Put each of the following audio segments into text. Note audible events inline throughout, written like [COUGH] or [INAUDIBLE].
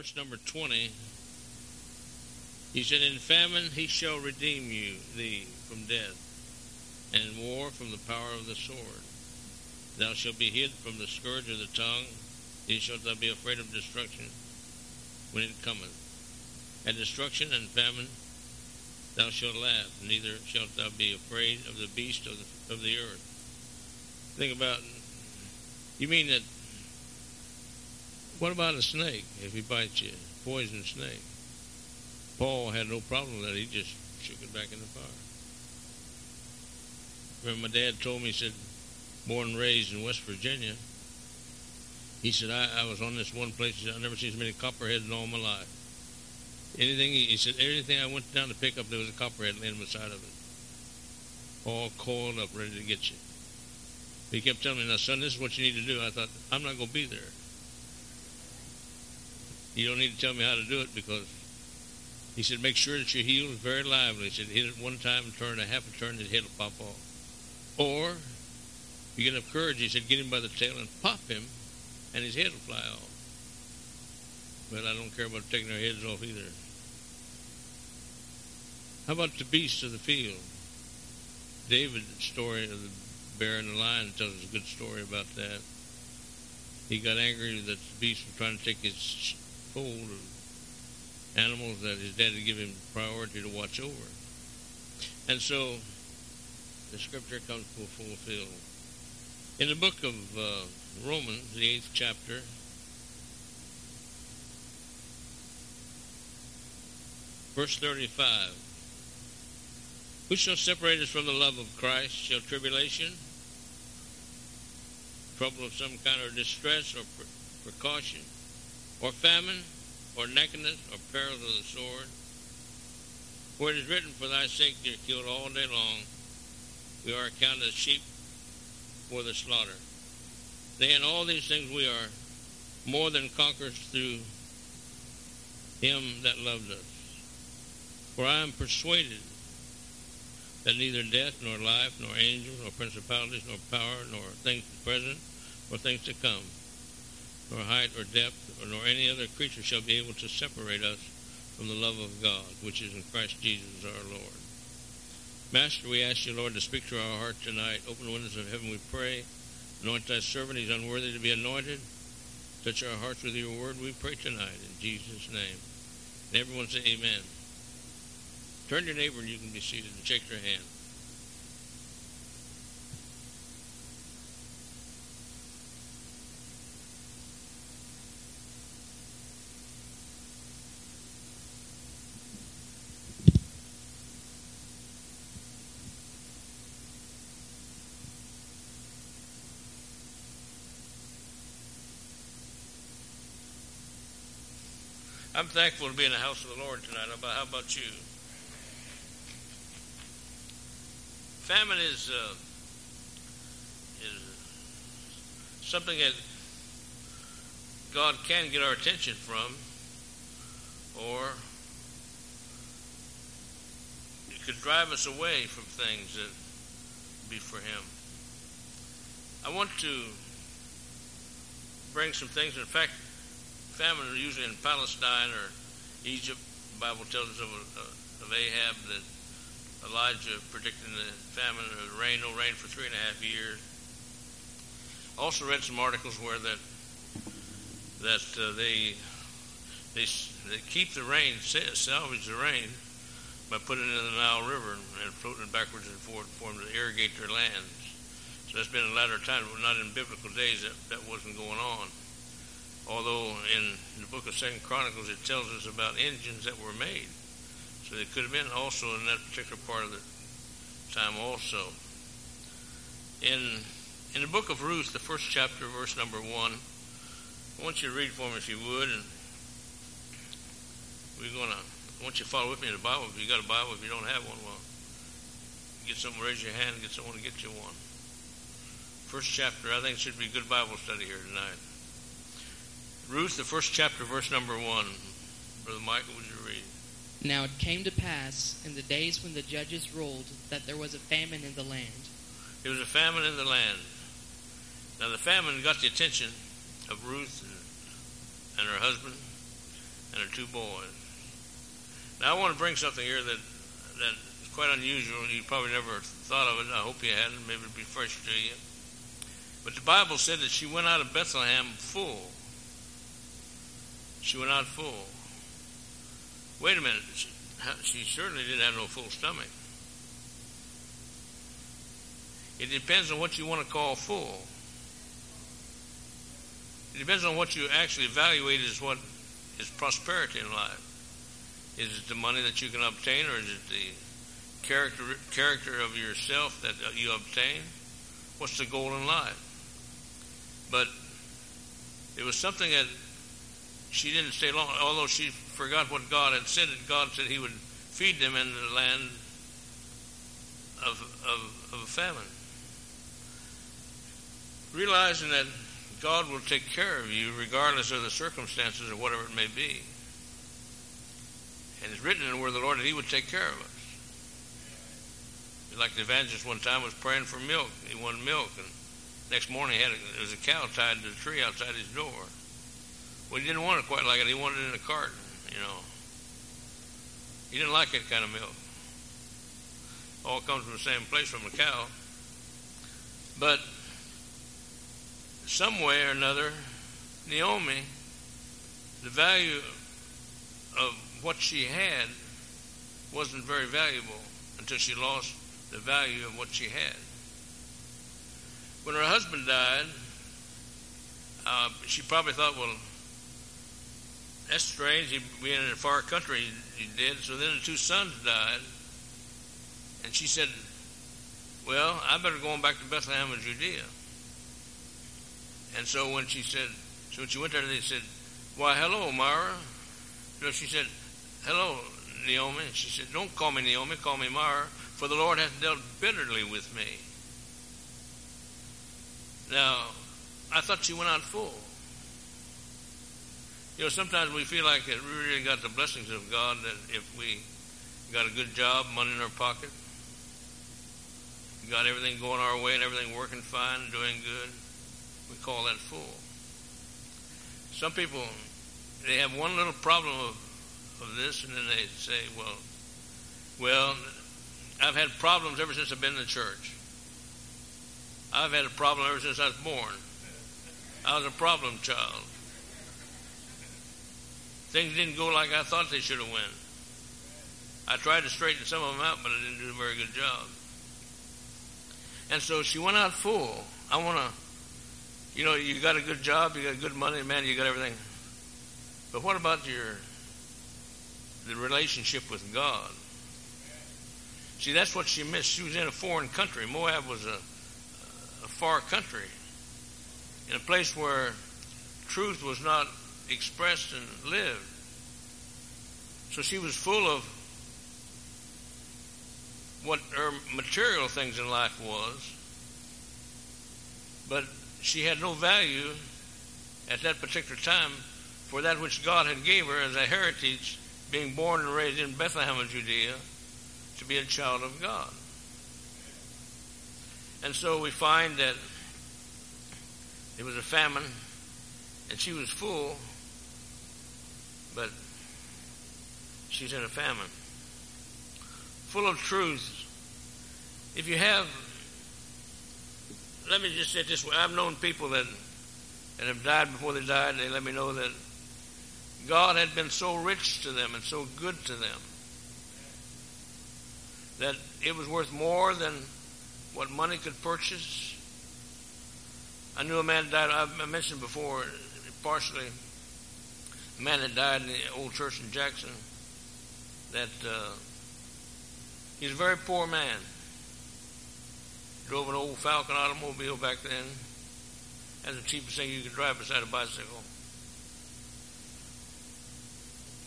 verse number 20, he said, In famine he shall redeem you, thee, from death, and in war from the power of the sword. Thou shalt be hid from the scourge of the tongue, neither shalt thou be afraid of destruction when it cometh. At destruction and famine thou shalt laugh, neither shalt thou be afraid of the beast of the, of the earth. Think about, you mean that, what about a snake if he bites you? Poison snake. Paul had no problem with that. He just shook it back in the fire. Remember, my dad told me, he said, born and raised in West Virginia, he said, I, I was on this one place, I've never seen so many copperheads in all my life. Anything, he said, everything I went down to pick up, there was a copperhead laying beside of it. All coiled up, ready to get you. He kept telling me, now, son, this is what you need to do. I thought, I'm not going to be there. You don't need to tell me how to do it because he said, make sure that your heel is very lively. He said, hit it one time and turn a half a turn, the head will pop off. Or, you get enough courage, he said, get him by the tail and pop him, and his head will fly off. But I don't care about taking their heads off either. How about the beasts of the field? David's story of the bear and the lion tells us a good story about that. He got angry that the beasts were trying to take his fold of animals that his dad had given priority to watch over. And so the scripture comes to fulfill. In the book of uh, Romans, the eighth chapter, verse 35. Who shall separate us from the love of Christ? Shall tribulation, trouble of some kind, or distress, or pre- precaution, or famine, or nakedness, or peril of the sword? For it is written, For thy sake they are killed all day long. We are accounted as sheep for the slaughter. They in all these things we are more than conquerors through him that loved us. For I am persuaded that neither death, nor life, nor angels, nor principalities, nor power, nor things present, nor things to come, nor height, or depth, or nor any other creature shall be able to separate us from the love of God, which is in Christ Jesus our Lord. Master, we ask you, Lord, to speak to our heart tonight. Open the windows of heaven, we pray. Anoint thy servant, he's unworthy to be anointed. Touch our hearts with your word, we pray tonight, in Jesus' name. And everyone say amen. Turn to your neighbor and you can be seated and shake their hand. I'm thankful to be in the house of the Lord tonight. How about, you? Famine is uh, is something that God can get our attention from, or it could drive us away from things that be for Him. I want to bring some things. In fact, famine usually in Palestine or Egypt. The Bible tells us of, of Ahab that Elijah predicting the famine or the rain, no rain for three and a half years. Also read some articles where that that uh, they they they keep the rain, salvage the rain by putting it in the Nile River and, floating it backwards and forward for them to irrigate their lands. So that's been in latter times, but not in biblical days. That that wasn't going on. Although in the book of Second Chronicles it tells us about engines that were made so it could have been also in that particular part of the time also. In in the book of Ruth, the first chapter, verse number one, I want you to read for me if you would, and we're gonna I want you to follow with me in the Bible. If you got a Bible, if you don't have one, well, get someone, raise your hand, and get someone to get you one. First chapter, I think it should be a good Bible study here tonight. Ruth, the first chapter, verse number one. Brother Michael, would you read? Now it came to pass in the days when the judges ruled that there was a famine in the land. There was a famine in the land. Now the famine got the attention of Ruth and, her husband and her two boys. Now, I want to bring something here that that's quite unusual. You probably never thought of it. I hope you hadn't. Maybe it'll be fresh to you. But the Bible said that she went out of Bethlehem full. She went out full. Wait a minute. She, she certainly didn't have no full stomach. It depends on what you want to call full. It depends on what you actually evaluate as what is prosperity in life. Is it the money that you can obtain, or is it the character character of yourself that you obtain? What's the goal in life? But it was something that she didn't stay long, although she forgot what God had said. God said He would feed them in the land of, of, of famine. Realizing that God will take care of you regardless of the circumstances or whatever it may be. And it's written in the word of the Lord that He would take care of us. Like the evangelist one time was praying for milk. He wanted milk, and next morning he had a, there was a cow tied to a tree outside his door. Well, he didn't want it quite like it. He wanted it in a carton, you know. He didn't like that kind of milk. All comes from the same place from the cow. But some way or another, Naomi, the value of what she had wasn't very valuable until she lost the value of what she had. When her husband died, uh, she probably thought, well, that's strange. He being in a far country, he did. So then the two sons died. And she said, well, I better go on back to Bethlehem of Judea. And so when she said, so when she went there, they said, why, hello, Mara. So she said, hello, Naomi. And she said, don't call me Naomi, call me Mara, for the Lord hath dealt bitterly with me. Now, I thought she went out full. You know, sometimes we feel like that we really got the blessings of God that if we got a good job, money in our pocket, got everything going our way and everything working fine, and doing good, we call that full. Some people, they have one little problem of, of this, and then they say, well, well, I've had problems ever since I've been in the church. I've had a problem ever since I was born. I was a problem child. Things didn't go like I thought they should have went. I tried to straighten some of them out, but I didn't do a very good job. And so she went out full. I want to you know, you got a good job, you got good money, man, you got everything. But what about your the relationship with God? See, that's what she missed. She was in a foreign country. Moab was a, a far country, in a place where truth was not expressed and lived. So she was full of what her material things in life was, but she had no value at that particular time for that which God had gave her as a heritage, being born and raised in Bethlehem of Judea, to be a child of God. And so we find that it was a famine, and she was full, but she's in a famine. Full of truths. If you have let me just say this way. I've known people that, that have died before they died, and they let me know that God had been so rich to them and so good to them that it was worth more than what money could purchase. I knew a man died, I mentioned before, partially, a man that died in the old church in Jackson, that uh, he's a very poor man drove an old Falcon automobile back then. That's the cheapest thing you could drive beside a bicycle.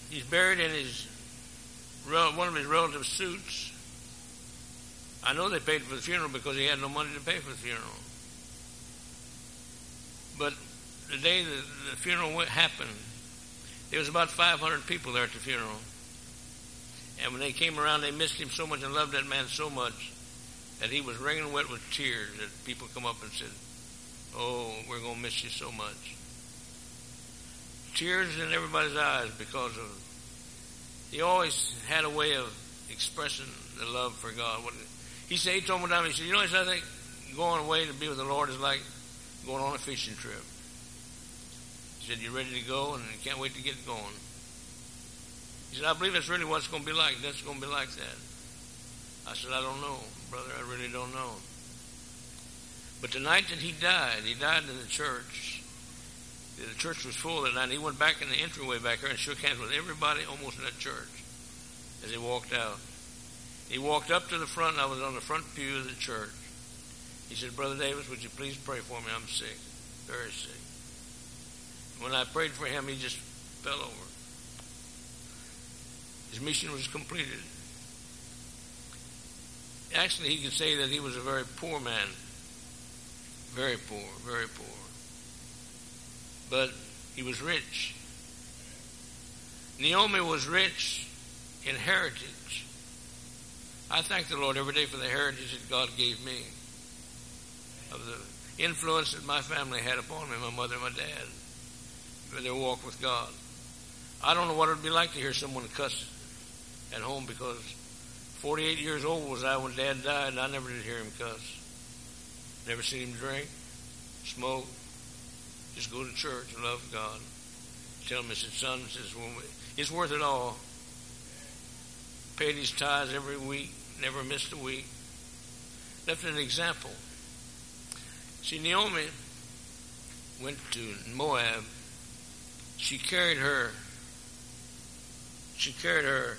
He's buried in his one of his relatives' suits. I know they paid for the funeral because he had no money to pay for the funeral. But the day the, the funeral happened, there was about 500 people there at the funeral. And when they came around, they missed him so much and loved that man so much that he was wringing wet with tears that people come up and said, Oh, we're going to miss you so much. tears in everybody's eyes because of he always had a way of expressing the love for God. He said, he told me down, he said, you know, I think going away to be with the Lord is like going on a fishing trip. He said, you're ready to go and you can't wait to get going. He said, I believe that's really what it's going to be like. That's going to be like that. I said, I don't know, brother. I really don't know. But the night that he died, he died in the church. The church was full that night. He went back in the entryway back there and shook hands with everybody almost in that church as he walked out. He walked up to the front, I was on the front pew of the church. He said, Brother Davis, would you please pray for me? I'm sick, very sick. When I prayed for him, he just fell over. His mission was completed. Actually, he could say that he was a very poor man. Very poor, very poor. But he was rich. Naomi was rich in heritage. I thank the Lord every day for the heritage that God gave me, of the influence that my family had upon me, my mother and my dad, their walk with God. I don't know what it would be like to hear someone cuss at home because 48 years old was I when Dad died, and I never did hear him cuss. Never seen him drink, smoke, just go to church and love God. Tell him, I said, son, says, it's worth it all. Paid his tithes every week, never missed a week. Left an example. See, Naomi went to Moab. She carried her, she carried her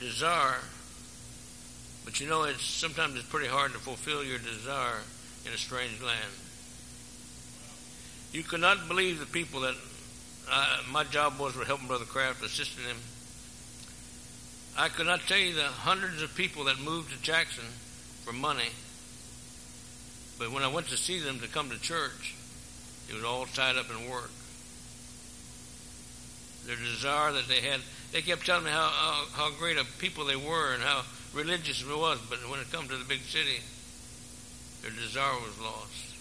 desire but you know, it's sometimes it's pretty hard to fulfill your desire in a strange land. You could not believe the people that uh, my job was for helping Brother Kraft, assisting him. I could not tell you the hundreds of people that moved to Jackson for money. But when I went to see them to come to church, it was all tied up in work. Their desire that they had, they kept telling me how, how, how great a people they were and how religious it was, but when it come to the big city, their desire was lost.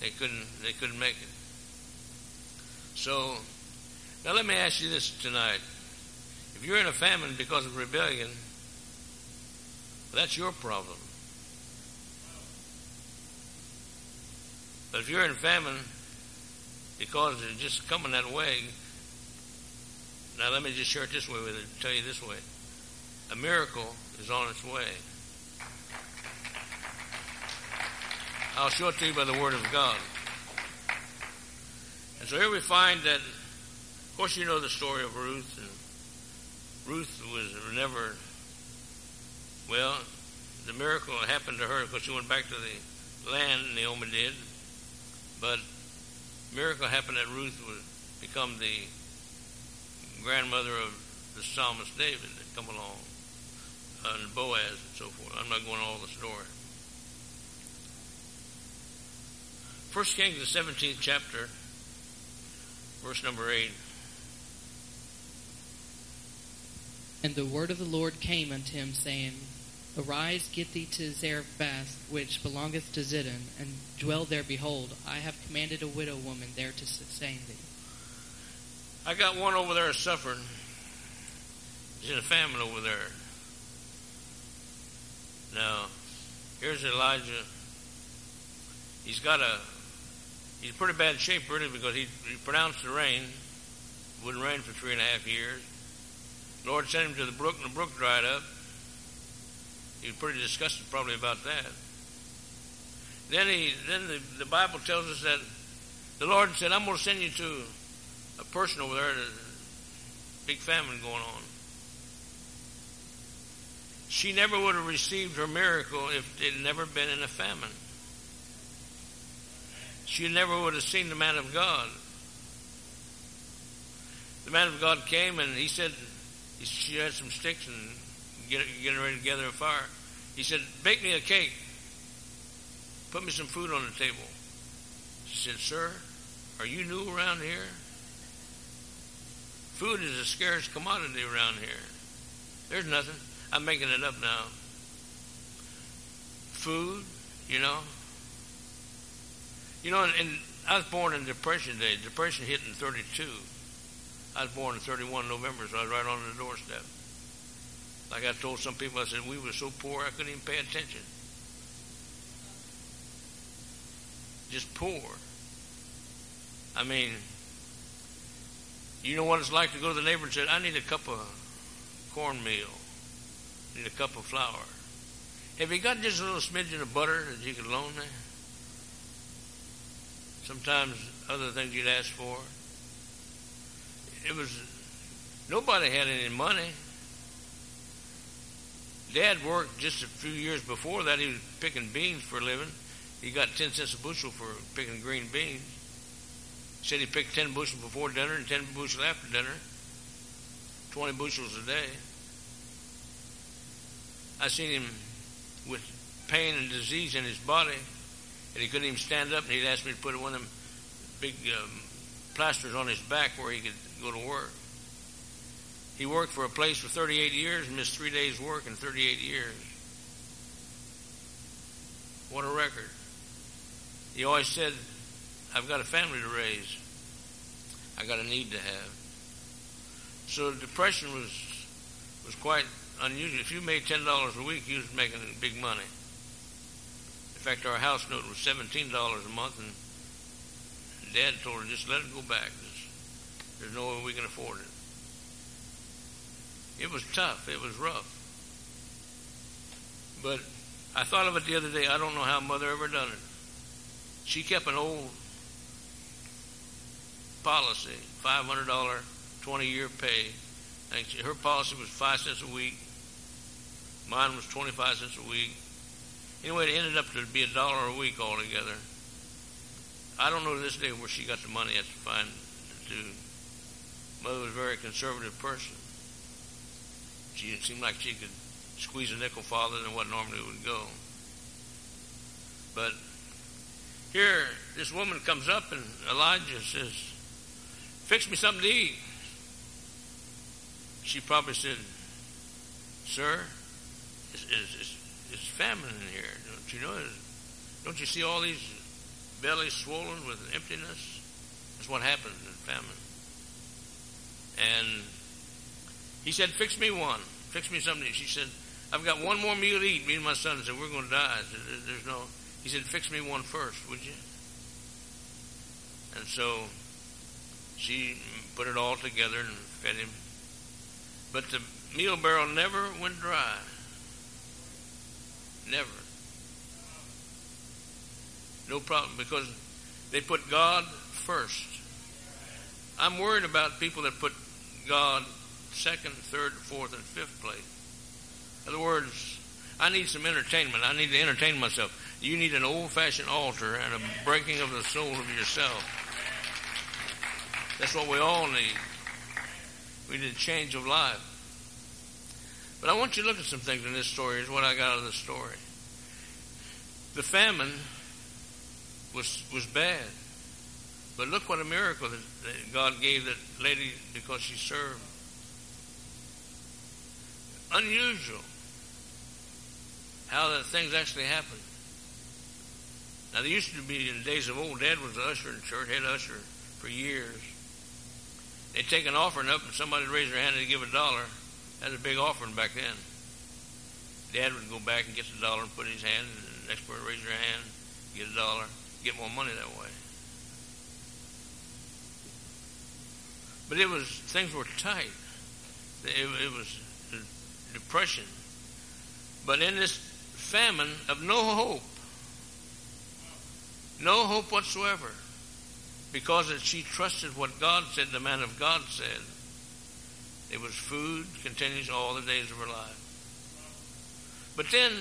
They couldn't they couldn't make it. So now let me ask you this tonight. If you're in a famine because of rebellion, that's your problem. But if you're in famine because it's just coming that way, now let me just share it this way with you, tell you this way a miracle is on its way. I'll show it to you by the Word of God. And so here we find that, of course, you know the story of Ruth. And Ruth was never, well, the miracle happened to her because she went back to the land, Naomi did. But miracle happened that Ruth would become the grandmother of the psalmist David that come along and Boaz and so forth. I'm not going all the story. First Kings, the 17th chapter, verse number 8. And the word of the Lord came unto him, saying, Arise, get thee to Zarephath, which belongeth to Zidon, and dwell there. Behold, I have commanded a widow woman there to sustain thee. I got one over there suffering. He's in a famine over there. Now, here's Elijah. He's got a, he's pretty bad shape really because he, he pronounced the rain. wouldn't rain for three and a half years. The Lord sent him to the brook and the brook dried up. He was pretty disgusted probably about that. Then he, then the, the Bible tells us that the Lord said, I'm going to send you to a person over there, a big famine going on she never would have received her miracle if it had never been in a famine. She never would have seen the man of God. The man of God came and he said, she had some sticks and get, getting ready to gather a fire. He said, Bake me a cake. Put me some food on the table. She said, Sir, are you new around here? Food is a scarce commodity around here. There's nothing. I'm making it up now. Food, you know. You know, and, and I was born in Depression Day. Depression hit in 32. I was born in 31 November, so I was right on the doorstep. Like I told some people, I said, we were so poor I couldn't even pay attention. Just poor. I mean, you know what it's like to go to the neighbor and say, I need a cup of cornmeal. I need a cup of flour. Have you got just a little smidgen of butter that you could loan me? Sometimes other things you'd ask for. It was, nobody had any money. Dad worked just a few years before that. He was picking beans for a living. He got 10 cents a bushel for picking green beans. Said he picked 10 bushels before dinner and 10 bushels after dinner. 20 bushels a day. I seen him with pain and disease in his body, and he couldn't even stand up, and he'd ask me to put one of them big um, plasters on his back where he could go to work. He worked for a place for 38 years and missed three days' work in 38 years. What a record. He always said, I've got a family to raise. I got a need to have. So depression was was quite unusual. If you made ten dollars a week, you was making big money. In fact, our house note was seventeen dollars a month, and Dad told her just let it go back. There's, there's no way we can afford it. It was tough. It was rough. But I thought of it the other day. I don't know how Mother ever done it. She kept an old policy, five hundred dollar, twenty year pay. And her policy was five cents a week. Mine was twenty five cents a week. Anyway, it ended up to be a dollar a week altogether. I don't know to this day where she got the money to find to do. Mother was a very conservative person. She seemed like she could squeeze a nickel farther than what normally would go. But here, this woman comes up and Elijah says, Fix me something to eat. She probably said, Sir, it's, it's, it's famine in here. Don't you know? Don't you see all these bellies swollen with emptiness? That's what happens in famine. And he said, Fix me one. Fix me something. She said, I've got one more meal to eat. Me and my son said, We're going to die. Said, There's no. He said, Fix me one first, would you? And so she put it all together and fed him. But the meal barrel never went dry. Never. No problem because they put God first. I'm worried about people that put God second, third, fourth, and fifth place. In other words, I need some entertainment. I need to entertain myself. You need an old fashioned altar and a breaking of the soul of yourself. That's what we all need. We need a change of life. But I want you to look at some things in this story. Is what I got out of the story. The famine was was bad, but look what a miracle that, God gave that lady because she served. Unusual how that things actually happened. Now there used to be in the days of old. Dad was the usher in church, head usher for years. They'd take an offering up and somebody would raise their hand and give a dollar. That was a big offering back then. Dad would go back and get the dollar and put in his hand, and the next person would raise their hand, get a dollar, get more money that way. But it was things were tight. It, it was depression. But in this famine of no hope, no hope whatsoever, because she trusted what God said, the man of God said. It was food continues all the days of her life. But then,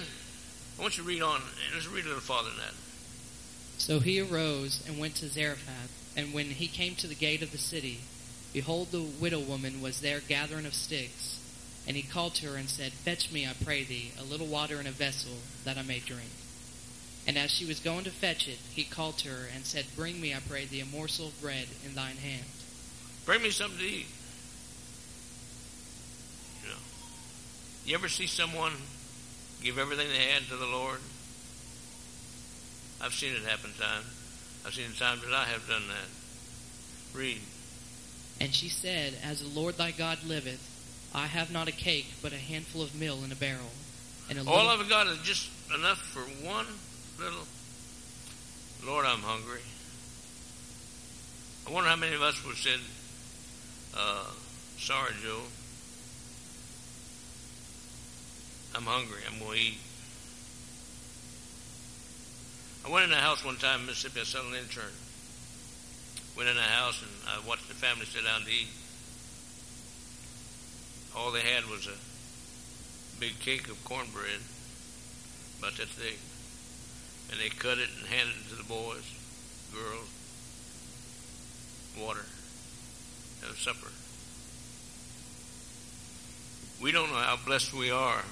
I want you to read on. Let's read a little farther than that. So he arose and went to Zarephath, and when he came to the gate of the city, behold, the widow woman was there gathering of sticks. And he called to her and said, Fetch me, I pray thee, a little water in a vessel, that I may drink. And as she was going to fetch it, he called to her and said, Bring me, I pray thee, a morsel of bread in thine hand. Bring me something to eat. You know, you ever see someone give everything they had to the Lord? I've seen it happen times. I've seen times that I have done that. Read. And she said, As the Lord thy God liveth, I have not a cake, but a handful of meal in a barrel. And a All little, I've got is just enough for one little. Lord, I'm hungry. I wonder how many of us would have said, uh, Sorry, Joe. I'm hungry. I'm going to eat. I went in a house one time in Mississippi. I was an intern. Went in a house and I watched the family sit down to eat. All they had was a big cake of cornbread, about that thick. And they cut it and handed it to the boys, girls, water, and supper. We don't know how blessed we are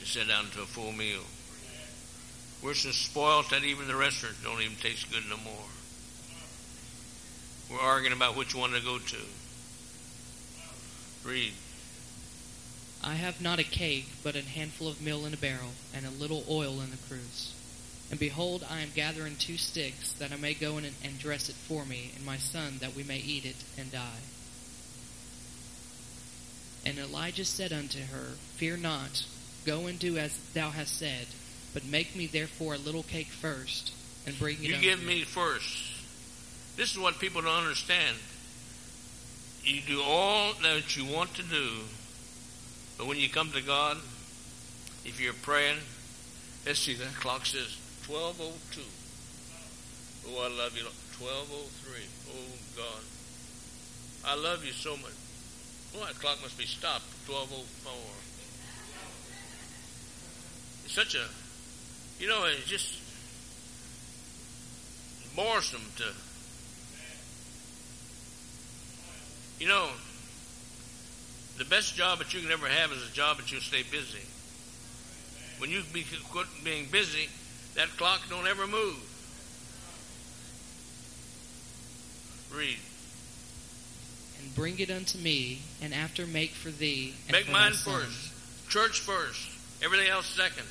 to sit down to a full meal. We're so spoiled that even the restaurants don't even taste good no more. We're arguing about which one to go to. Read. I have not a cake, but a handful of meal in a barrel, and a little oil in the cruse. And behold, I am gathering two sticks, that I may go in and, and dress it for me, and my son, that we may eat it and die. And Elijah said unto her, Fear not, go and do as thou hast said, but make me therefore a little cake first, and bring it You give me first. This is what people don't understand. You do all that you want to do, but when you come to God, if you're praying, let's see, that clock says 1202. Oh, I love you. 1203. Oh, God. I love you so much. Well, that clock must be stopped. 1204. It's such a, you know, it's just boresome to, you know, the best job that you can ever have is a job that you stay busy. When you be, quit being busy, that clock don't ever move. Read. and bring it unto me, and after make for thee and Make mine first. Church first. Everything else second.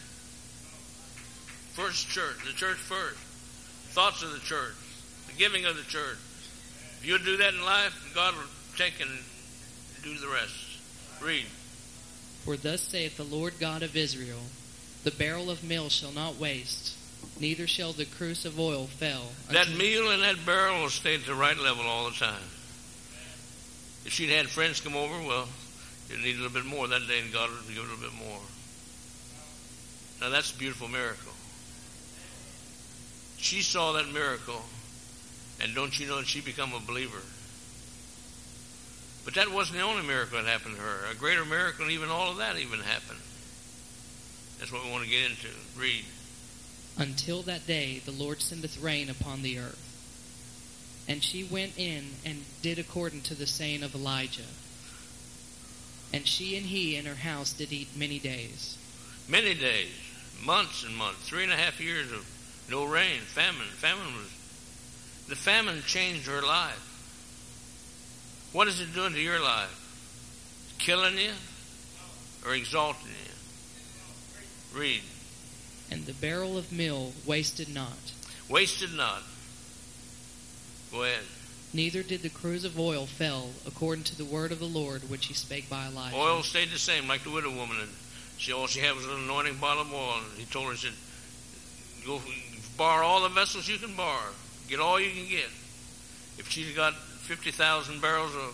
First church. The church first. Thoughts of the church. The giving of the church. If you'll do that in life, God will take and do the rest. Read. For thus saith the Lord God of Israel The barrel of meal shall not waste, neither shall the cruse of oil fail. That meal and that barrel will stay at the right level all the time. If she'd had friends come over, well, you'd need a little bit more that day, and God would give a little bit more. Now that's a beautiful miracle. She saw that miracle, and don't you know that she become a believer? But that wasn't the only miracle that happened to her. A greater miracle, even all of that even happened. That's what we want to get into. Read. Until that day the Lord sendeth rain upon the earth. And she went in and did according to the saying of Elijah. And she and he and her house did eat many days. many days, months and months, three and a half years of no rain, famine. Famine was the famine changed her life. What is it doing to your life? Killing you or exalting you? Read. And the barrel of meal wasted not, Wasted not. Go ahead. neither did the cruse of oil fail, according to the word of the Lord which he spake by Elijah. Oil stayed the same, like the widow woman. And she all she had was an anointing bottle of oil. And he told her, he said, "Go borrow all the vessels you can borrow. Get all you can get. If she's got fifty thousand barrels of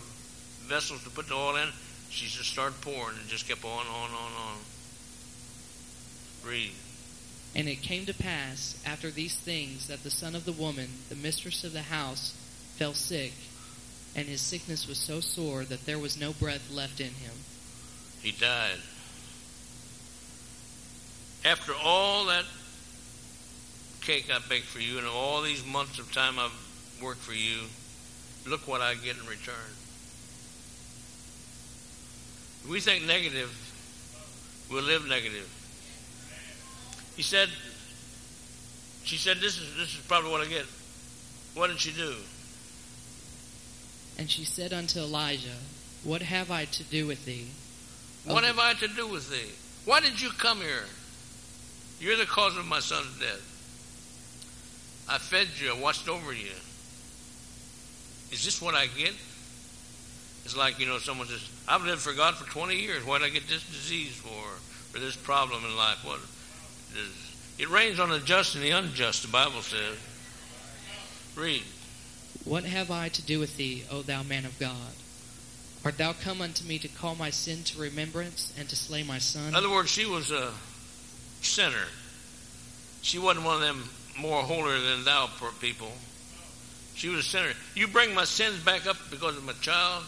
vessels to put the oil in, she just started pouring and just kept on, on, on, on. Read. And it came to pass after these things that the son of the woman, the mistress of the house, fell sick, and his sickness was so sore that there was no breath left in him. He died. After all that cake I baked for you and all these months of time I've worked for you, look what I get in return. If we think negative, we'll live negative. He said, she said, this is, this is probably what I get. What did she do? And she said unto Elijah, What have I to do with thee? What have I to do with thee? Why did you come here? You're the cause of my son's death. I fed you. I watched over you. Is this what I get? It's like, you know, someone says, I've lived for God for 20 years. What did I get this disease for? Or this problem in life? What? It rains on the just and the unjust, the Bible says. Read. What have I to do with thee, O thou man of God? Art thou come unto me to call my sin to remembrance and to slay my son? In other words, she was a sinner. She wasn't one of them more holier than thou people. She was a sinner. You bring my sins back up because of my child.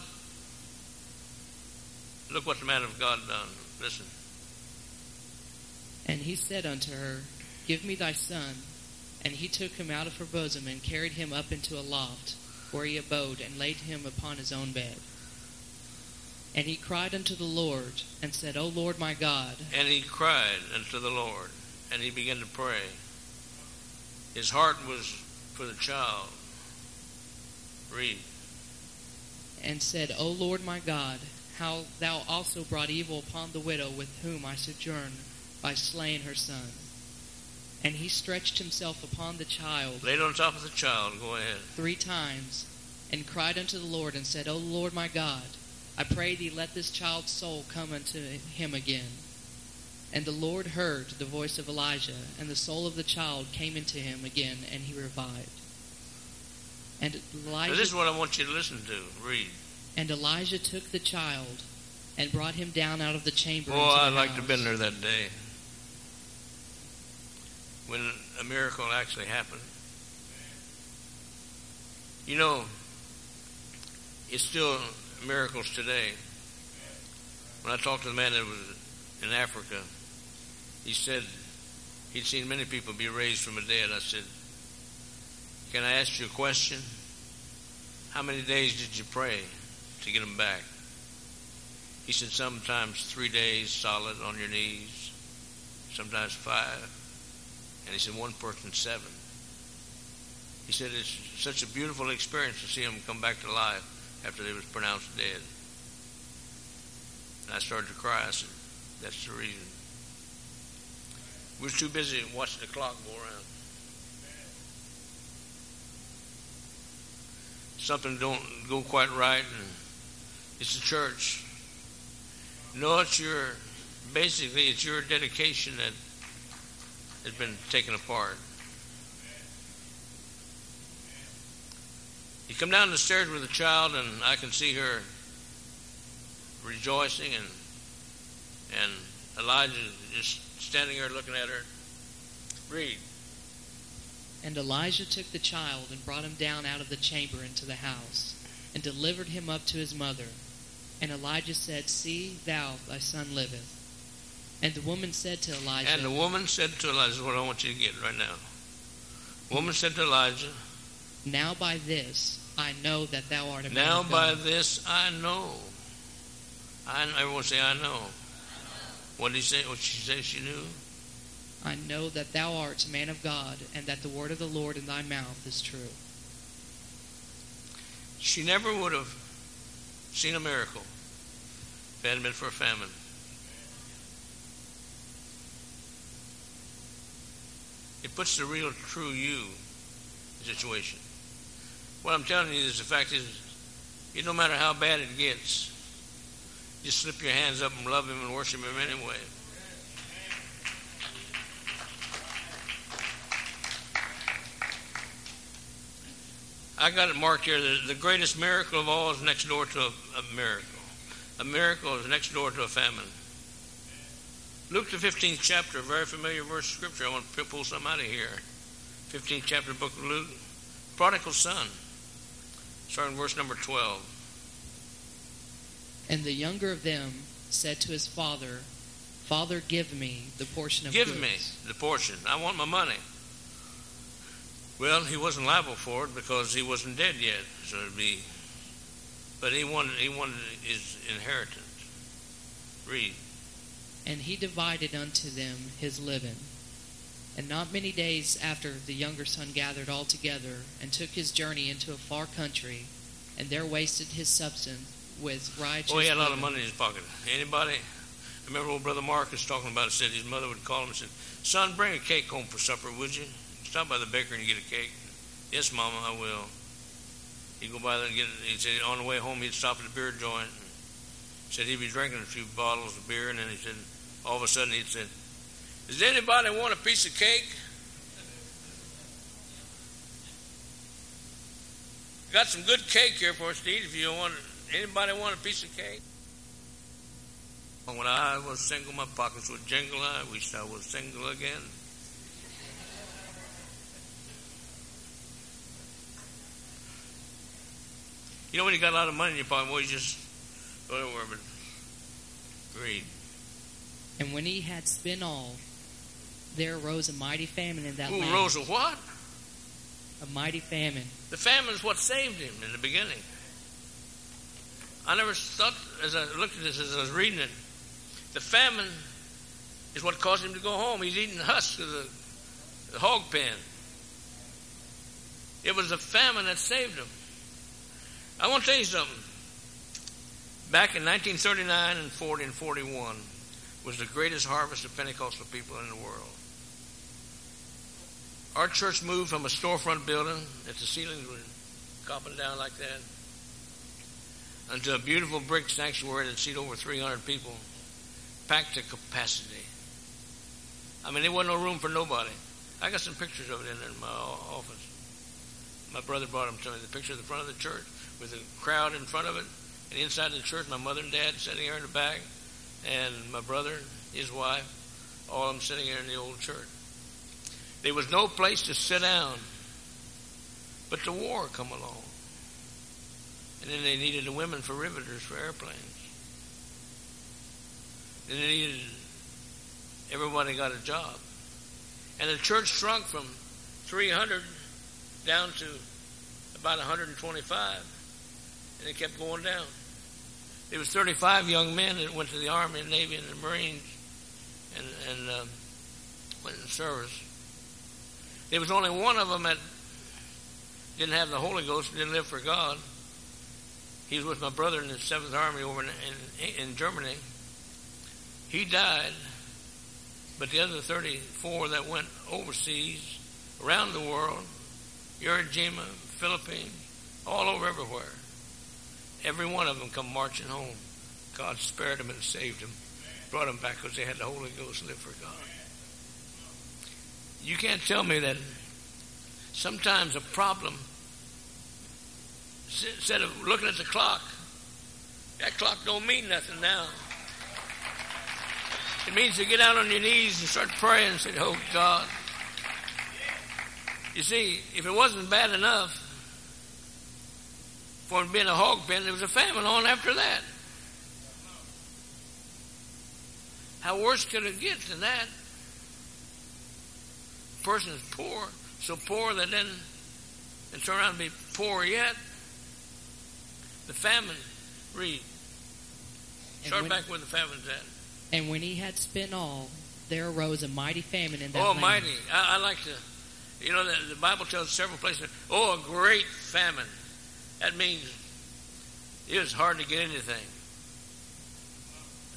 Look what the man of God done. Listen. And he said unto her, Give me thy son. And he took him out of her bosom and carried him up into a loft, where he abode, and laid him upon his own bed. And he cried unto the Lord, and said, O Lord my God. And he cried unto the Lord, and he began to pray. His heart was for the child. Read. And said, O Lord my God, how thou also brought evil upon the widow with whom I sojourn by slaying her son. And he stretched himself upon the child. Laid on top of the child. Go ahead. Three times, and cried unto the Lord, and said, O Lord my God, I pray thee, let this child's soul come unto him again. And the Lord heard the voice of Elijah, and the soul of the child came into him again, and he revived. And Elijah. Now this is what I want you to listen to. Read. And Elijah took the child and brought him down out of the chamber. Oh, I'd like to have been there that day when a miracle actually happened. You know, it's still miracles today. When I talked to the man that was in Africa, he said he'd seen many people be raised from the dead. I said, Can I ask you a question? How many days did you pray to get them back? He said, Sometimes three days solid on your knees, sometimes five. And he said, One person, seven. He said, It's such a beautiful experience to see them come back to life after they was pronounced dead. And I started to cry. I said, That's the reason. We was too busy watching the clock go around. Something don't go quite right, and it's the church. No, it's your basically it's your dedication that has been taken apart. You come down the stairs with a child, and I can see her rejoicing, and and Elijah just standing there looking at her. Read. And Elijah took the child and brought him down out of the chamber into the house, and delivered him up to his mother. And Elijah said, See, thou, thy son liveth. And the woman said to Elijah, And the woman said to Elijah, what I want you to get right now. Woman said to Elijah, Now by this I know that thou art a man Now by this I know. I everyone say I know. What did he say? What she say she knew? I know that thou art man of God, and that the word of the Lord in thy mouth is true. She never would have seen a miracle if it hadn't been for a famine. It puts the real, true you in situation. What I'm telling you is the fact is, it, no matter how bad it gets, just slip your hands up and love Him and worship Him anyway. I got it marked here. The, the greatest miracle of all is next door to a, a miracle. A miracle is next door to a famine. Luke the 15th chapter, a very familiar verse of scripture. I want to pull something out of here. 15th chapter, of book of Luke. Prodigal son. Starting verse number 12. And the younger of them said to his father, Father, give me the portion of Give goods. me the portion. I want my money. Well, he wasn't liable for it because he wasn't dead yet. So it'd be, but he wanted he wanted his inheritance. Read. And he divided unto them his living. And not many days after the younger son gathered all together, and took his journey into a far country, and there wasted his substance with righteous. Oh, he had a lot of money in his pocket. Anybody? I remember old brother Marcus talking about it. Said his mother would call him and said, "Son, bring a cake home for supper, would you?" Stop by the bakery and get a cake. Yes, Mama, I will. He'd go by there and get it. He said on the way home he'd stop at the beer joint. And said he'd be drinking a few bottles of beer, and then he said, all of a sudden he'd said, "Does anybody want a piece of cake?" Got some good cake here for us to eat. If you want, anybody want a piece of cake? When I was single, my pockets would jingle. I wish I was single again. You know, when you got a lot of money in your pocket, well, you just whatever, but greed. And when he had spent all, there arose a mighty famine in that Who land. rose a what? A mighty famine. The famine is what saved him in the beginning. I never thought, as I looked at this, as I was reading it, the famine is what caused him to go home. He's eating the husk of the, the hog pen. It was the famine that saved him. I want to tell you something. Back in 1939 and 40 and 41 was the greatest harvest of Pentecostal people in the world. Our church moved from a storefront building that the ceilings were copping down like that into a beautiful brick sanctuary that seated over 300 people, packed to capacity. I mean, there wasn't no room for nobody. I got some pictures of it in, in my office. My brother brought them to me. The picture of the front of the church with a crowd in front of it, and inside the church, my mother and dad sitting there in the back, and my brother, his wife, all of them sitting there in the old church. There was no place to sit down. But the war come along. And then they needed the women for riveters for airplanes. Then they needed everybody got a job. And the church shrunk from 300 down to about 125. And it kept going down. There was 35 young men that went to the Army and Navy and the Marines and, and um, went in service. There was only one of them that didn't have the Holy Ghost, didn't live for God. He was with my brother in the Seventh Army over in, in, in Germany. He died, but the other 34 that went overseas, around the world, Iwo Jima, Philippines, all over everywhere, every one of them come marching home. God spared them and saved them, brought them back because they had the Holy Ghost and lived for God. You can't tell me that sometimes a problem, instead of looking at the clock, that clock don't mean nothing now. It means to get out on your knees and start praying and say, Oh God. You see, if it wasn't bad enough for it being a hog pen, there was a famine on after that. How worse could it get than that? A person is poor, so poor that then and turn around and be poor yet. The famine, read. Start when- back where the famine's at. And when he had spent all, there arose a mighty famine in that Oh, land. mighty. I, I like to, you know, the, the Bible tells several places, oh, a great famine. That means it was hard to get anything.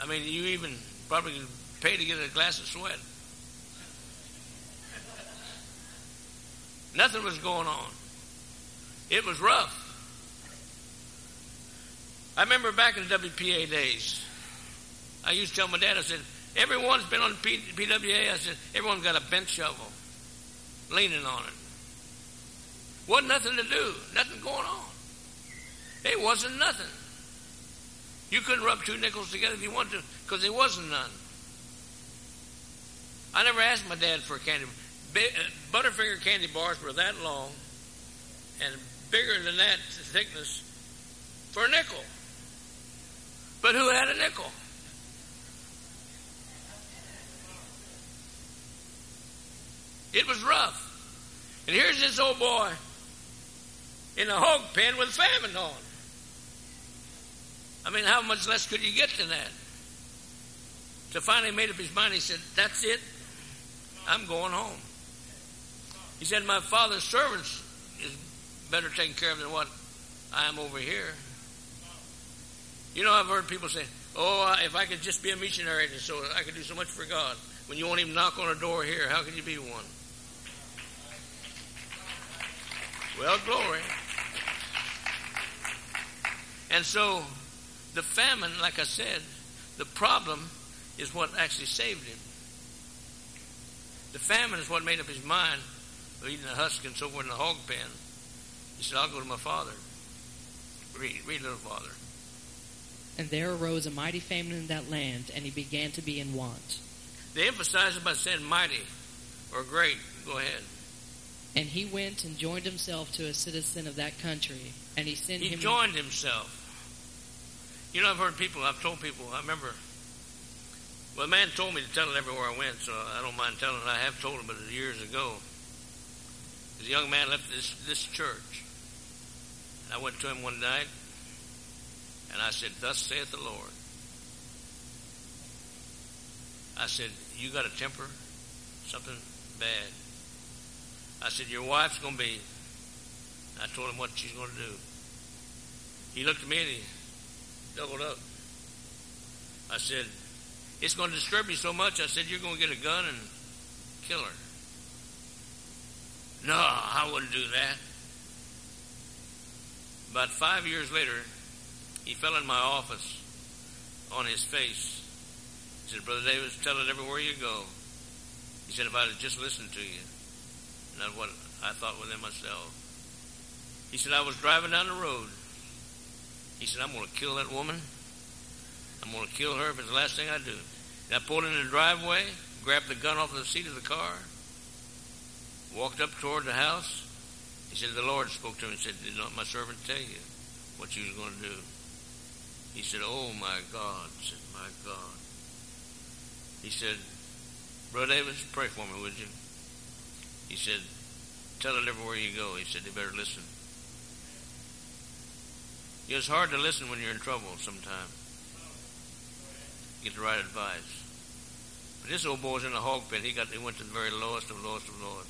I mean, you even probably could pay to get a glass of sweat. Nothing was going on. It was rough. I remember back in the WPA days, I used to tell my dad, I said, everyone's been on P- PWA. I said, everyone's got a bent shovel, leaning on it. Wasn't nothing to do, nothing going on. It wasn't nothing. You couldn't rub two nickels together if you wanted to, because there wasn't none. I never asked my dad for a candy. Uh, Butterfinger candy bars were that long and bigger than that thickness for a nickel. But who had a nickel? It was rough. And here's this old boy in a hog pen with famine on. I mean, how much less could you get than that? So finally made up his mind. He said, That's it. I'm going home. He said, My father's servants is better taken care of than what I am over here. You know, I've heard people say, Oh, if I could just be a missionary, so I could do so much for God. When you won't even knock on a door here, how can you be one? Well, glory. And so the famine, like I said, the problem is what actually saved him. The famine is what made up his mind of eating the husk and so forth in the hog pen. He said, I'll go to my father. Read, read, little father. And there arose a mighty famine in that land, and he began to be in want. They emphasize it by saying mighty or great. Go ahead. And he went and joined himself to a citizen of that country, and he sent he him. He joined himself. You know, I've heard people, I've told people, I remember, well, a man told me to tell it everywhere I went, so I don't mind telling it. I have told him, but years ago. This young man left this, this church. And I went to him one night, and I said, Thus saith the Lord. I said, You got a temper? Something bad. I said, Your wife's going to be. I told him what she's going to do. He looked at me and he doubled up. I said, It's going to disturb you so much. I said, You're going to get a gun and kill her. No, I wouldn't do that. About five years later, he fell in my office on his face. He said, Brother Davis, tell it everywhere you go. He said, if I'd have just listened to you. not what I thought within myself. He said, I was driving down the road. He said, I'm going to kill that woman. I'm going to kill her if it's the last thing I do. And I pulled in the driveway, grabbed the gun off the seat of the car, walked up toward the house. He said, the Lord spoke to him and said, did not my servant tell you what you was going to do? He said, oh my God. Said, my God. He said, Brother Davis, pray for me, would you? He said, tell it everywhere you go. He said, they better listen. It's hard to listen when you're in trouble sometimes. Get the right advice. But this old boy's in a hog pen. He got he went to the very lowest of lowest of lowest.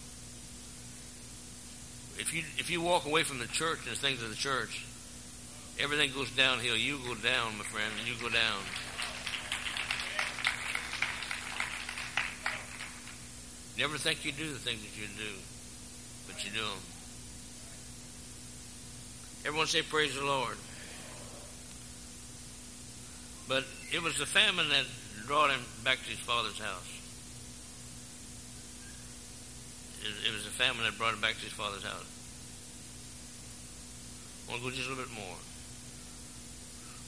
If you if you walk away from the church and the things of the church, everything goes downhill. You go down, my friend. You go down. Never think you do the things that you do, but you do them. Everyone say, Praise the Lord. But it was the famine that brought him back to his father's house. It, it was the famine that brought him back to his father's house. I want to go just a little bit more.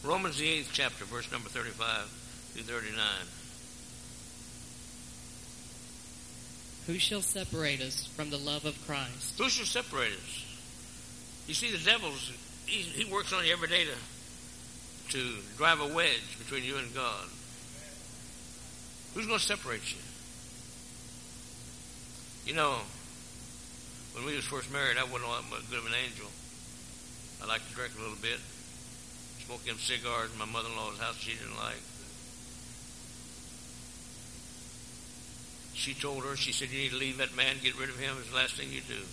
Romans, the 8th chapter, verse number 35 through 39. Who shall separate us from the love of Christ? Who shall separate us? You see, the devil's, he, he works on you every day to, to drive a wedge between you and God. Who's going to separate you? You know, when we was first married, I wasn't all good of an angel. I liked to drink a little bit, smoke them cigars in my mother-in-law's house she didn't like. She told her, she said, you need to leave that man, get rid of him. It's the last thing you do.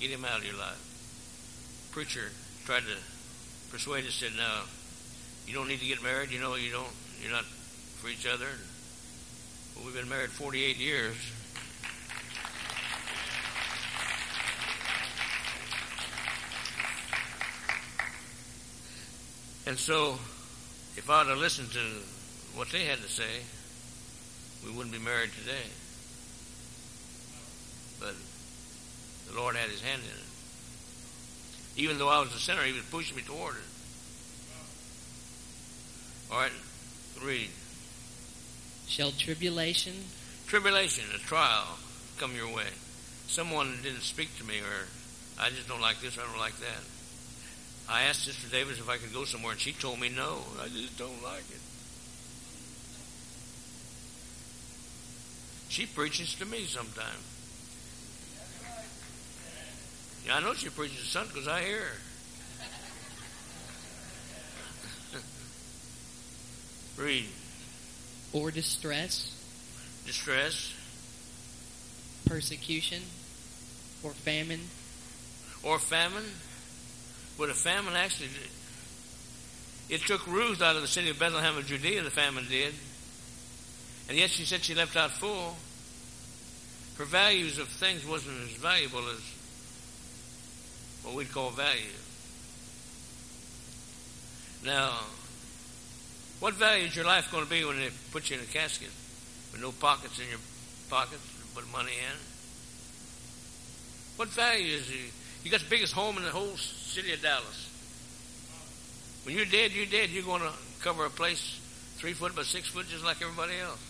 Get him out of your life. Preacher tried to persuade us, said, no, uh, you don't need to get married. You know, you don't, you're not for each other. Well, we've been married 48 years. And so, if I would have listened to what they had to say, we wouldn't be married today. But the Lord had his hand in it. Even though I was a sinner, he was pushing me toward it. All right, read. Shall tribulation? Tribulation, a trial, come your way. Someone didn't speak to me, or I just don't like this, or I don't like that. I asked Sister Davis if I could go somewhere, and she told me no. I just don't like it. She preaches to me sometimes. Yeah, I know she preaches to son because I hear her. [LAUGHS] Read. Or distress? Distress. Persecution? Or famine? Or famine? But a famine actually, it took Ruth out of the city of Bethlehem of Judea, the famine did. And yet she said she left out full. Her values of things wasn't as valuable as what we'd call value. Now, what value is your life going to be when they put you in a casket with no pockets in your pockets to put money in? What value is you? You got the biggest home in the whole city of Dallas. When you're dead, you're dead. You're going to cover a place three foot by six foot just like everybody else.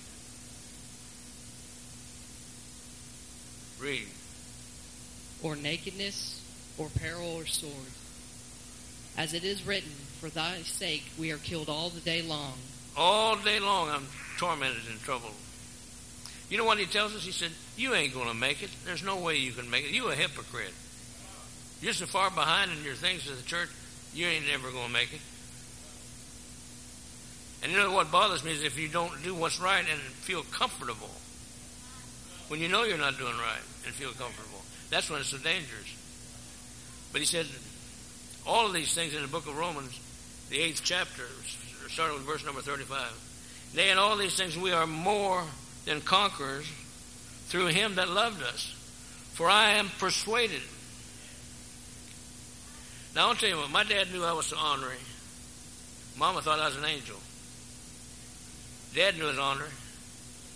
Read. Or nakedness, or peril, or sword. As it is written, For thy sake we are killed all the day long. All day long I'm tormented and troubled. You know what he tells us? He said, You ain't going to make it. There's no way you can make it. You a hypocrite. You're so far behind in your things to the church, you ain't never going to make it. And you know what bothers me is if you don't do what's right and feel comfortable. When you know you're not doing right and feel comfortable. That's when it's so dangerous. But he said, all of these things in the book of Romans, the eighth chapter, starting with verse number 35. Nay, in all these things we are more than conquerors through him that loved us. For I am persuaded. Now, I'll tell you what, my dad knew I was so ornery. Mama thought I was an angel. Dad knew I was ornery.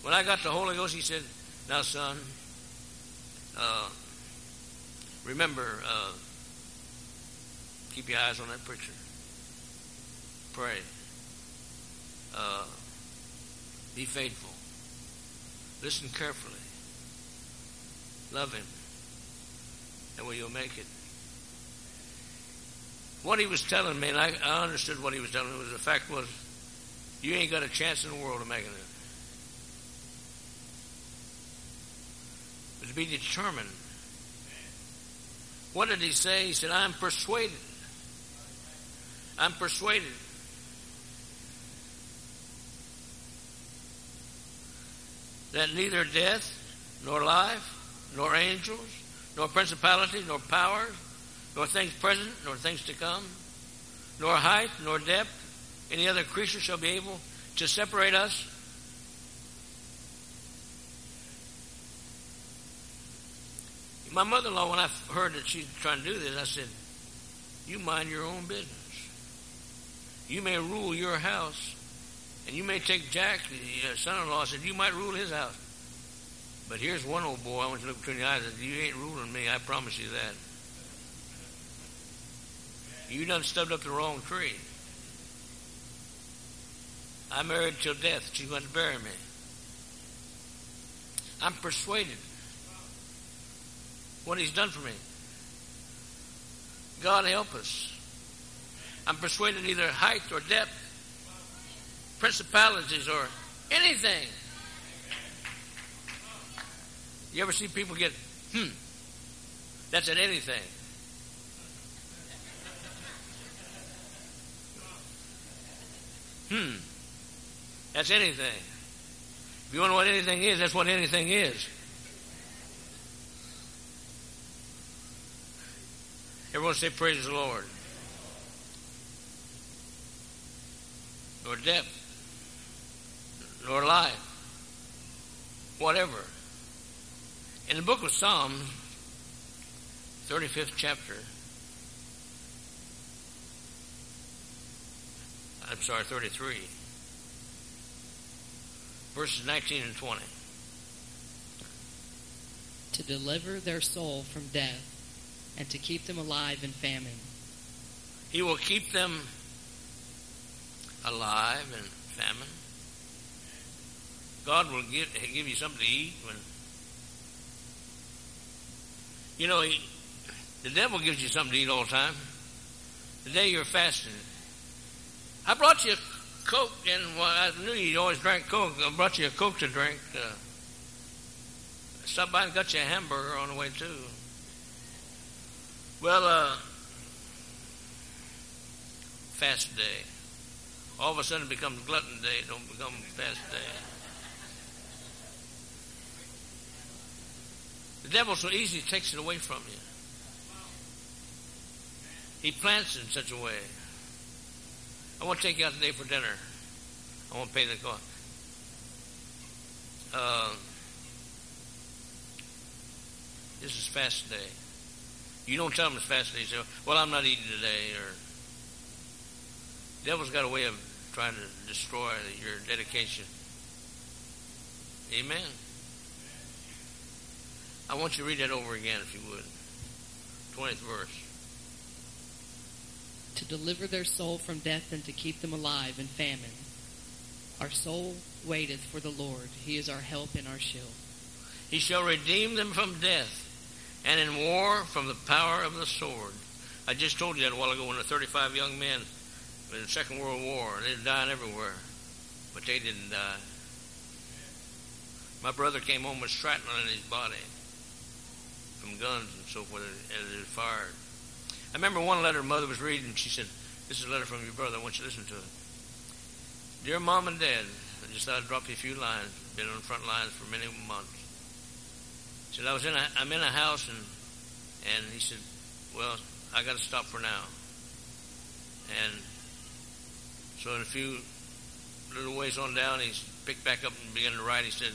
When I got the Holy Ghost, he said, Now, son, uh, remember, uh, keep your eyes on that preacher. Pray. Uh, be faithful. Listen carefully. Love him. And will you make it? What he was telling me, and I, I understood what he was telling me, was the fact was, you ain't got a chance in the world of making it. But to be determined. What did he say? He said, I'm persuaded. I'm persuaded. That neither death, nor life, nor angels, nor principalities, nor powers, nor things present, nor things to come, nor height, nor depth, any other creature shall be able to separate us My mother in law, when I heard that she's trying to do this, I said, You mind your own business. You may rule your house, and you may take Jack, the uh, son in law, said, You might rule his house. But here's one old boy, I want you to look between the eyes and You ain't ruling me, I promise you that. You done stubbed up the wrong tree. I married till death. She's going to bury me. I'm persuaded what he's done for me. God help us. I'm persuaded neither height or depth, principalities or anything. You ever see people get, hmm, that's at anything. Hmm, that's anything. If you want to know what anything is, that's what anything is. Everyone say, Praise the Lord. Nor death, nor life, whatever. In the book of Psalms, 35th chapter, I'm sorry, 33, verses 19 and 20. To deliver their soul from death and to keep them alive in famine. He will keep them alive in famine. God will give, give you something to eat when. You know, he, the devil gives you something to eat all the time. The day you're fasting. I brought you a Coke, and well, I knew you always drank Coke. I brought you a Coke to drink. Uh, stopped by and got you a hamburger on the way, too. Well, uh, fast day. All of a sudden it becomes glutton day. It don't become fast day. The devil so easily takes it away from you. He plants it in such a way. I want to take you out today for dinner. I want to pay the cost. Uh, This is fast day. You don't tell them it's fast day. You say, well, I'm not eating today. Or devil's got a way of trying to destroy your dedication. Amen. I want you to read that over again, if you would. 20th verse. To deliver their soul from death and to keep them alive in famine. Our soul waiteth for the Lord. He is our help and our shield. He shall redeem them from death, and in war from the power of the sword. I just told you that a while ago when the 35 young men in the Second World War, they're dying everywhere, but they didn't die. My brother came home with shrapnel in his body from guns and so forth as it was fired. I remember one letter mother was reading. She said, "This is a letter from your brother. I want you to listen to it." Dear mom and dad, I just thought I'd drop you a few lines. Been on the front lines for many months. Said I was in a, I'm in a house and and he said, well, I got to stop for now. And so in a few little ways on down, he picked back up and began to write. He said,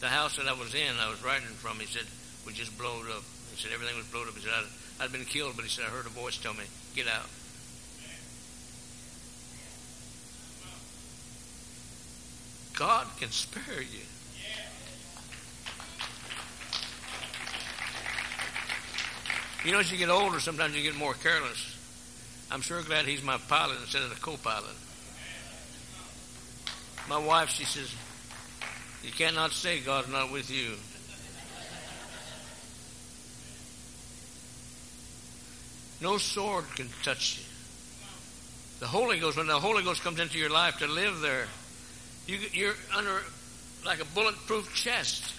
the house that I was in, I was writing from, he said, we just blown up. He said, everything was blown up. He said, I'd, I'd been killed, but he said, I heard a voice tell me, get out. God can spare you. You know, as you get older, sometimes you get more careless. I'm sure glad he's my pilot instead of the co-pilot. My wife, she says, you cannot say God's not with you. No sword can touch you. The Holy Ghost, when the Holy Ghost comes into your life to live there, you, you're under like a bulletproof chest.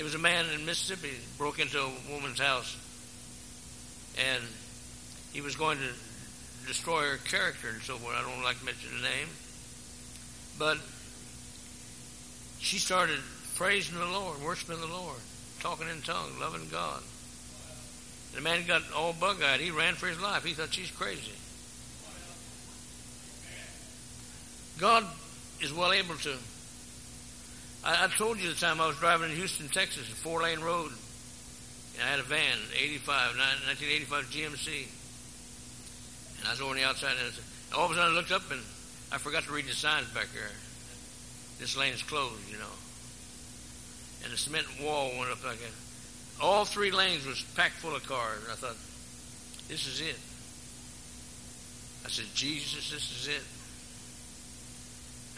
There was a man in Mississippi broke into a woman's house, and he was going to destroy her character and so forth. I don't like to mention the name, but she started praising the Lord, worshiping the Lord, talking in tongues, loving God. The man got all bug-eyed. He ran for his life. He thought she's crazy. God is well able to I, I told you the time I was driving in Houston, Texas, a four lane road. And I had a van, 85, 1985 GMC. And I was on the outside, and all of a sudden I looked up and I forgot to read the signs back there. This lane is closed, you know. And the cement wall went up like that. All three lanes was packed full of cars. And I thought, this is it. I said, Jesus, this is it.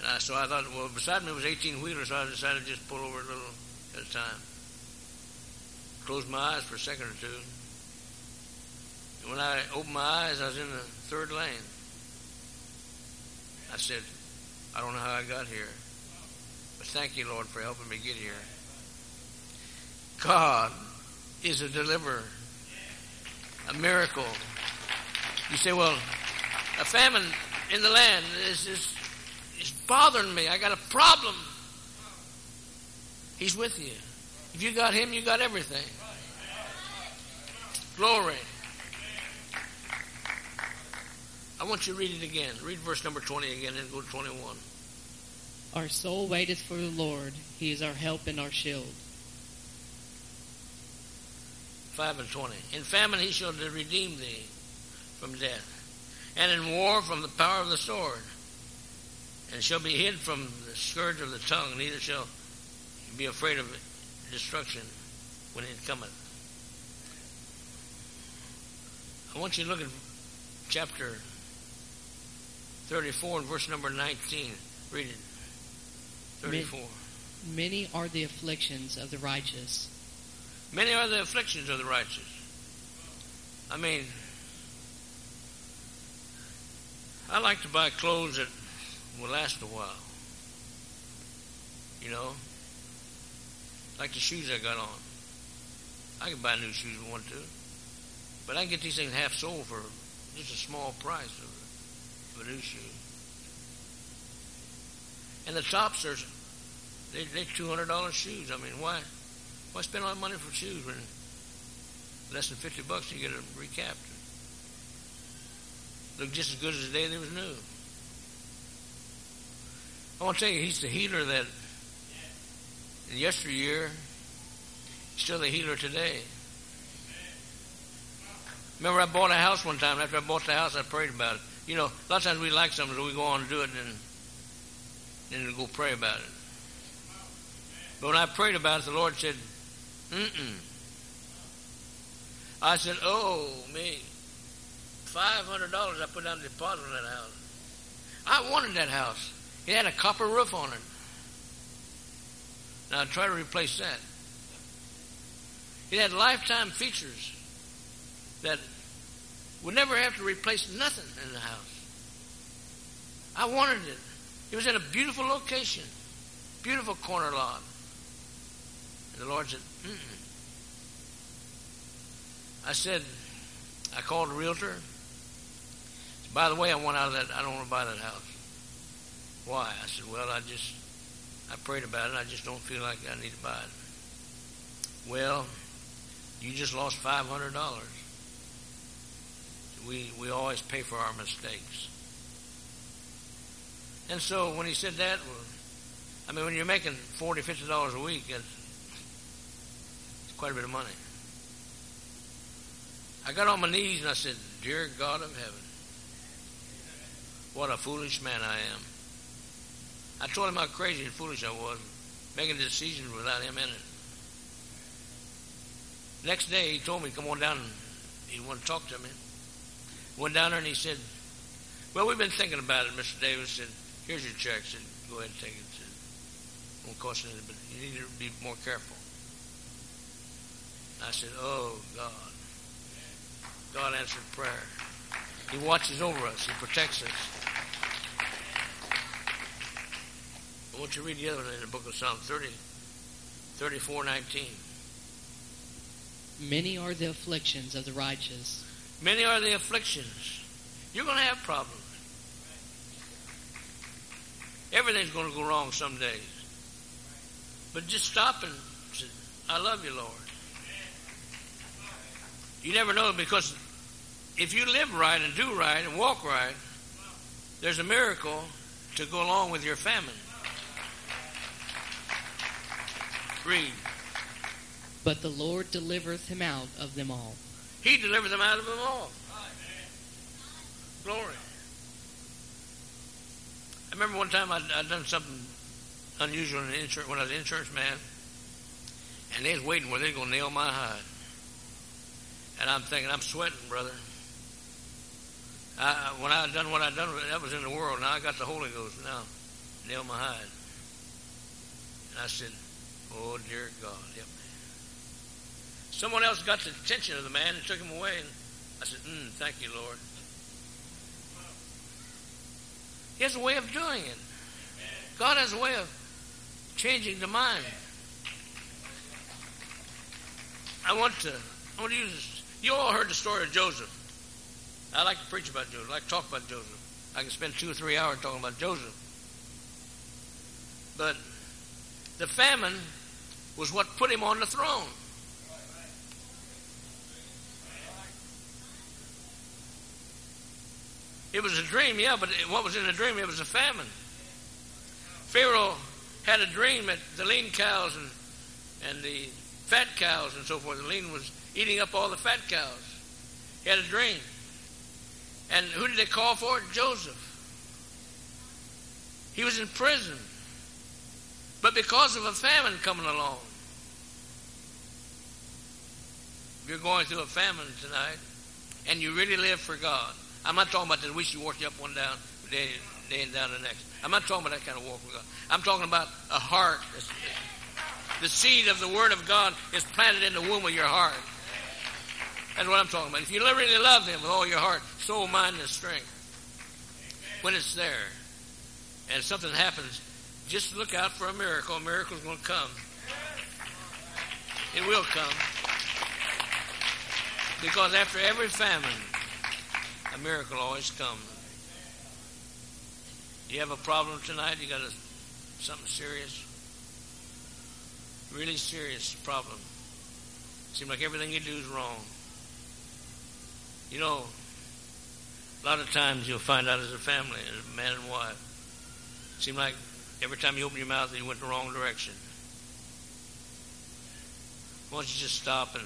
Uh, so I thought, well, beside me was 18 wheeler, so I decided to just pull over a little at a time. Closed my eyes for a second or two. And when I opened my eyes, I was in the third lane. I said, I don't know how I got here, but thank you, Lord, for helping me get here. God is a deliverer, a miracle. You say, well, a famine in the land is, it's bothering me. I got a problem. He's with you. If you got him, you got everything. Glory. I want you to read it again. Read verse number 20 again and go to 21. Our soul waiteth for the Lord. He is our help and our shield. 5 and 20. In famine he shall redeem thee from death, and in war from the power of the sword and shall be hid from the scourge of the tongue, neither shall be afraid of destruction when it cometh. I want you to look at chapter 34 and verse number 19. Read it. 34. Many are the afflictions of the righteous. Many are the afflictions of the righteous. I mean, I like to buy clothes that will last a while. You know? Like the shoes I got on. I can buy new shoes if I want to. But I can get these things half soled for just a small price of a, new shoe. And the tops are they they two hundred dollar shoes. I mean, why why spend all that money for shoes when less than fifty bucks you get them recapped? Look just as good as the day they was new. I want to tell you, he's the healer that in yesteryear, still the healer today. Remember, I bought a house one time. After I bought the house, I prayed about it. You know, a lot of times we like something, so we go on and do it, and then, then go pray about it. But when I prayed about it, the Lord said, mm-mm. I said, oh, me. $500 I put down the deposit on that house. I wanted that house. It had a copper roof on it. Now try to replace that. It had lifetime features that would never have to replace nothing in the house. I wanted it. It was in a beautiful location, beautiful corner lot. And the Lord said, Mm-mm. I said, I called a realtor. By the way, I want out of that. I don't want to buy that house. Why? I said, well, I just, I prayed about it. I just don't feel like I need to buy it. Well, you just lost five hundred dollars. We we always pay for our mistakes. And so when he said that, well, I mean, when you're making forty, fifty dollars a week, it's, it's quite a bit of money. I got on my knees and I said, Dear God of heaven, what a foolish man I am. I told him how crazy and foolish I was, making decisions without him in it. Next day, he told me, come on down and he wanted to talk to me. Went down there and he said, well, we've been thinking about it, Mr. Davis. Said, here's your check. Said, go ahead and take it. Said, won't cost anything, but you need to be more careful. I said, oh, God. God answered prayer. He watches over us. He protects us. I want you to read the other one in the book of Psalm 30, 34, 19. Many are the afflictions of the righteous. Many are the afflictions. You're going to have problems. Everything's going to go wrong some days. But just stop and say, I love you, Lord. You never know because if you live right and do right and walk right, there's a miracle to go along with your famine. Read. But the Lord delivereth him out of them all. He delivered them out of them all. Glory. I remember one time I'd, I'd done something unusual in the insurance, when I was an insurance man, and they was waiting where they was going to nail my hide. And I'm thinking, I'm sweating, brother. I, when I had done what I'd done, that was in the world. Now I got the Holy Ghost. Now, nail my hide. And I said, Oh, dear God, help me. Someone else got the attention of the man and took him away. And I said, mm, Thank you, Lord. He has a way of doing it. God has a way of changing the mind. I want to, I want to use this. You all heard the story of Joseph. I like to preach about Joseph. I like to talk about Joseph. I can spend two or three hours talking about Joseph. But the famine was what put him on the throne. It was a dream, yeah, but what was in the dream? It was a famine. Pharaoh had a dream that the lean cows and, and the fat cows and so forth, the lean was eating up all the fat cows. He had a dream. And who did they call for? Joseph. He was in prison. But because of a famine coming along, if you're going through a famine tonight and you really live for God, I'm not talking about the wish you walk you up one down, day, day and down the next. I'm not talking about that kind of walk with God. I'm talking about a heart. The seed of the Word of God is planted in the womb of your heart. That's what I'm talking about. If you really love Him with all your heart, soul, mind, and strength, when it's there and something happens, just look out for a miracle. A miracle's going to come. It will come. Because after every famine, a miracle always comes. You have a problem tonight? You got a, something serious? Really serious problem. Seems like everything you do is wrong. You know, a lot of times you'll find out as a family, as a man and wife, seem like Every time you open your mouth, you went the wrong direction. Why don't you just stop and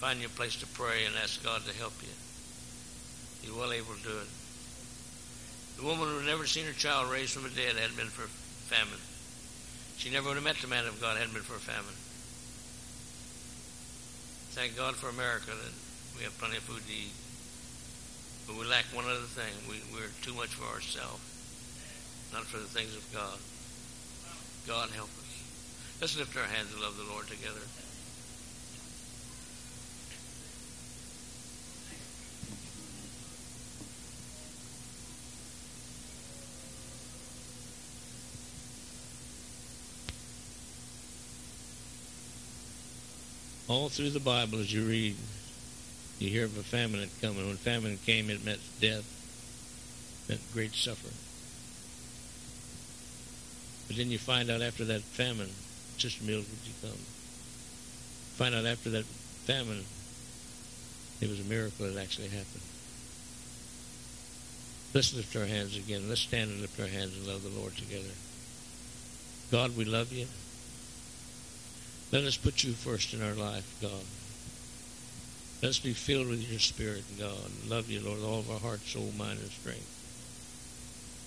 find you a place to pray and ask God to help you? You're well able to do it. The woman who had never seen her child raised from the dead had been for famine. She never would have met the man of God hadn't been for famine. Thank God for America that we have plenty of food to eat. But we lack one other thing. We, we're too much for ourselves, not for the things of God. God help us. Let's lift our hands and love the Lord together. All through the Bible, as you read, you hear of a famine come, when famine came, it meant death, meant great suffering. But then you find out after that famine, Sister Mills, would you come? Find out after that famine, it was a miracle that actually happened. Let's lift our hands again. Let's stand and lift our hands and love the Lord together. God, we love you. Let us put you first in our life, God. Let us be filled with your Spirit, God. Love you, Lord, all of our heart, soul, mind, and strength.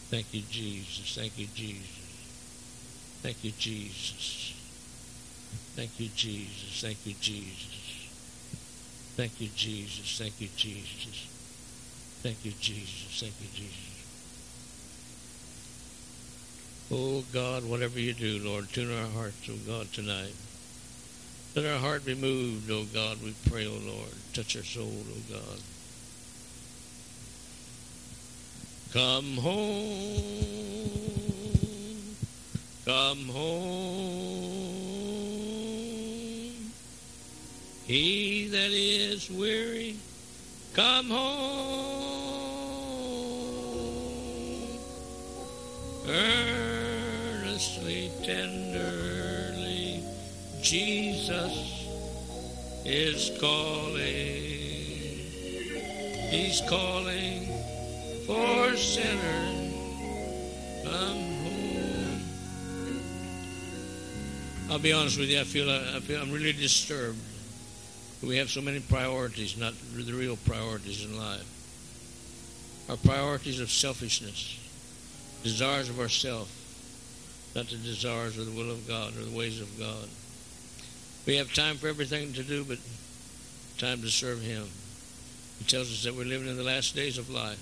Thank you, Jesus. Thank you, Jesus. Thank you, Jesus. Thank you, Jesus. Thank you, Jesus. Thank you, Jesus. Thank you, Jesus. Thank you, Jesus. Thank you, Jesus. Oh God, whatever you do, Lord, tune our hearts, oh God, tonight. Let our heart be moved, O God, we pray, O Lord. Touch our soul, O God. Come home, come home. He that is weary, come home. Earnestly, tenderly, Jesus is calling. He's calling for sinners. Come I'll be honest with you. I feel I feel I'm really disturbed. We have so many priorities, not the real priorities in life. Our priorities of selfishness, desires of ourself, not the desires or the will of God or the ways of God. We have time for everything to do, but time to serve Him. He tells us that we're living in the last days of life.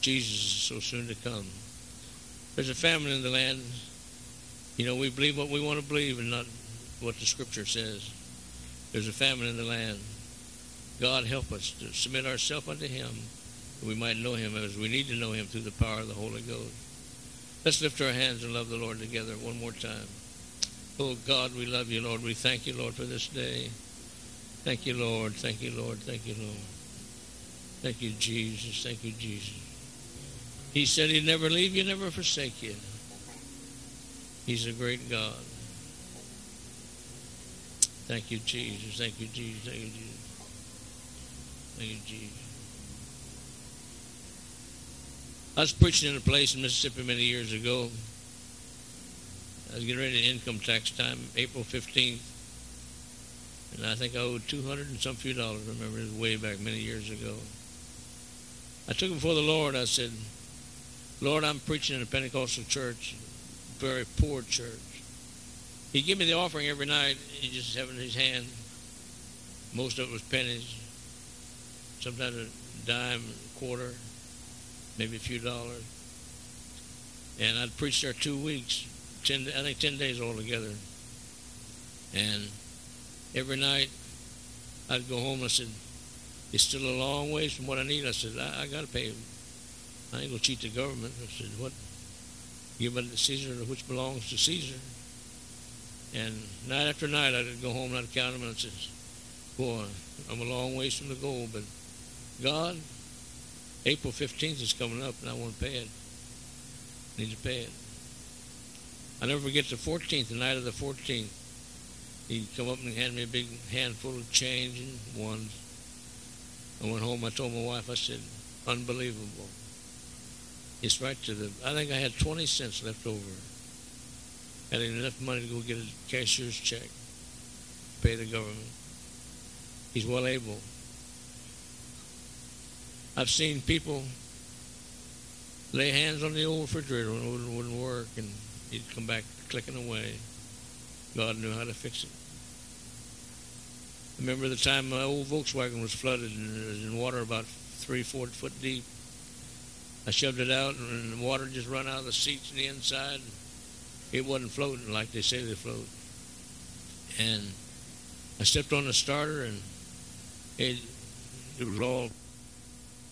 Jesus is so soon to come. There's a famine in the land. You know, we believe what we want to believe and not what the Scripture says. There's a famine in the land. God help us to submit ourselves unto Him that we might know Him as we need to know Him through the power of the Holy Ghost. Let's lift our hands and love the Lord together one more time. Oh God, we love you, Lord. We thank you, Lord, for this day. Thank you, Lord. Thank you, Lord. Thank you, Lord. Thank you, Jesus. Thank you, Jesus. He said he'd never leave you, never forsake you. He's a great God. Thank you, Jesus. Thank you, Jesus. Thank you, Jesus. Thank you, Jesus. I was preaching in a place in Mississippi many years ago. I was getting ready to income tax time, April 15th. And I think I owed 200 and some few dollars. I remember it was way back many years ago. I took it before the Lord. I said, Lord, I'm preaching in a Pentecostal church, very poor church. He'd give me the offering every night. He just having his hand. Most of it was pennies. Sometimes a dime, a quarter, maybe a few dollars. And I'd preach there two weeks ten, I think ten days altogether. And every night I'd go home and I said, it's still a long ways from what I need. I said, I, I got to pay. I ain't going to cheat the government. I said, what? Give unto Caesar which belongs to Caesar. And night after night I'd go home and I'd count them and I said, boy, I'm a long ways from the goal, but God, April 15th is coming up and I want to pay it. I need to pay it. I'll never forget the 14th, the night of the 14th. He'd come up and hand me a big handful of change and ones. I went home. I told my wife, I said, unbelievable. It's right to the. I think I had 20 cents left over. Had enough money to go get a cashier's check, pay the government. He's well able. I've seen people lay hands on the old refrigerator when it wouldn't, wouldn't work, and he'd come back clicking away. God knew how to fix it. I remember the time my old Volkswagen was flooded and it was in water about three, four foot deep. I shoved it out and the water just run out of the seats and the inside. It wasn't floating like they say they float. And I stepped on the starter and it, it was all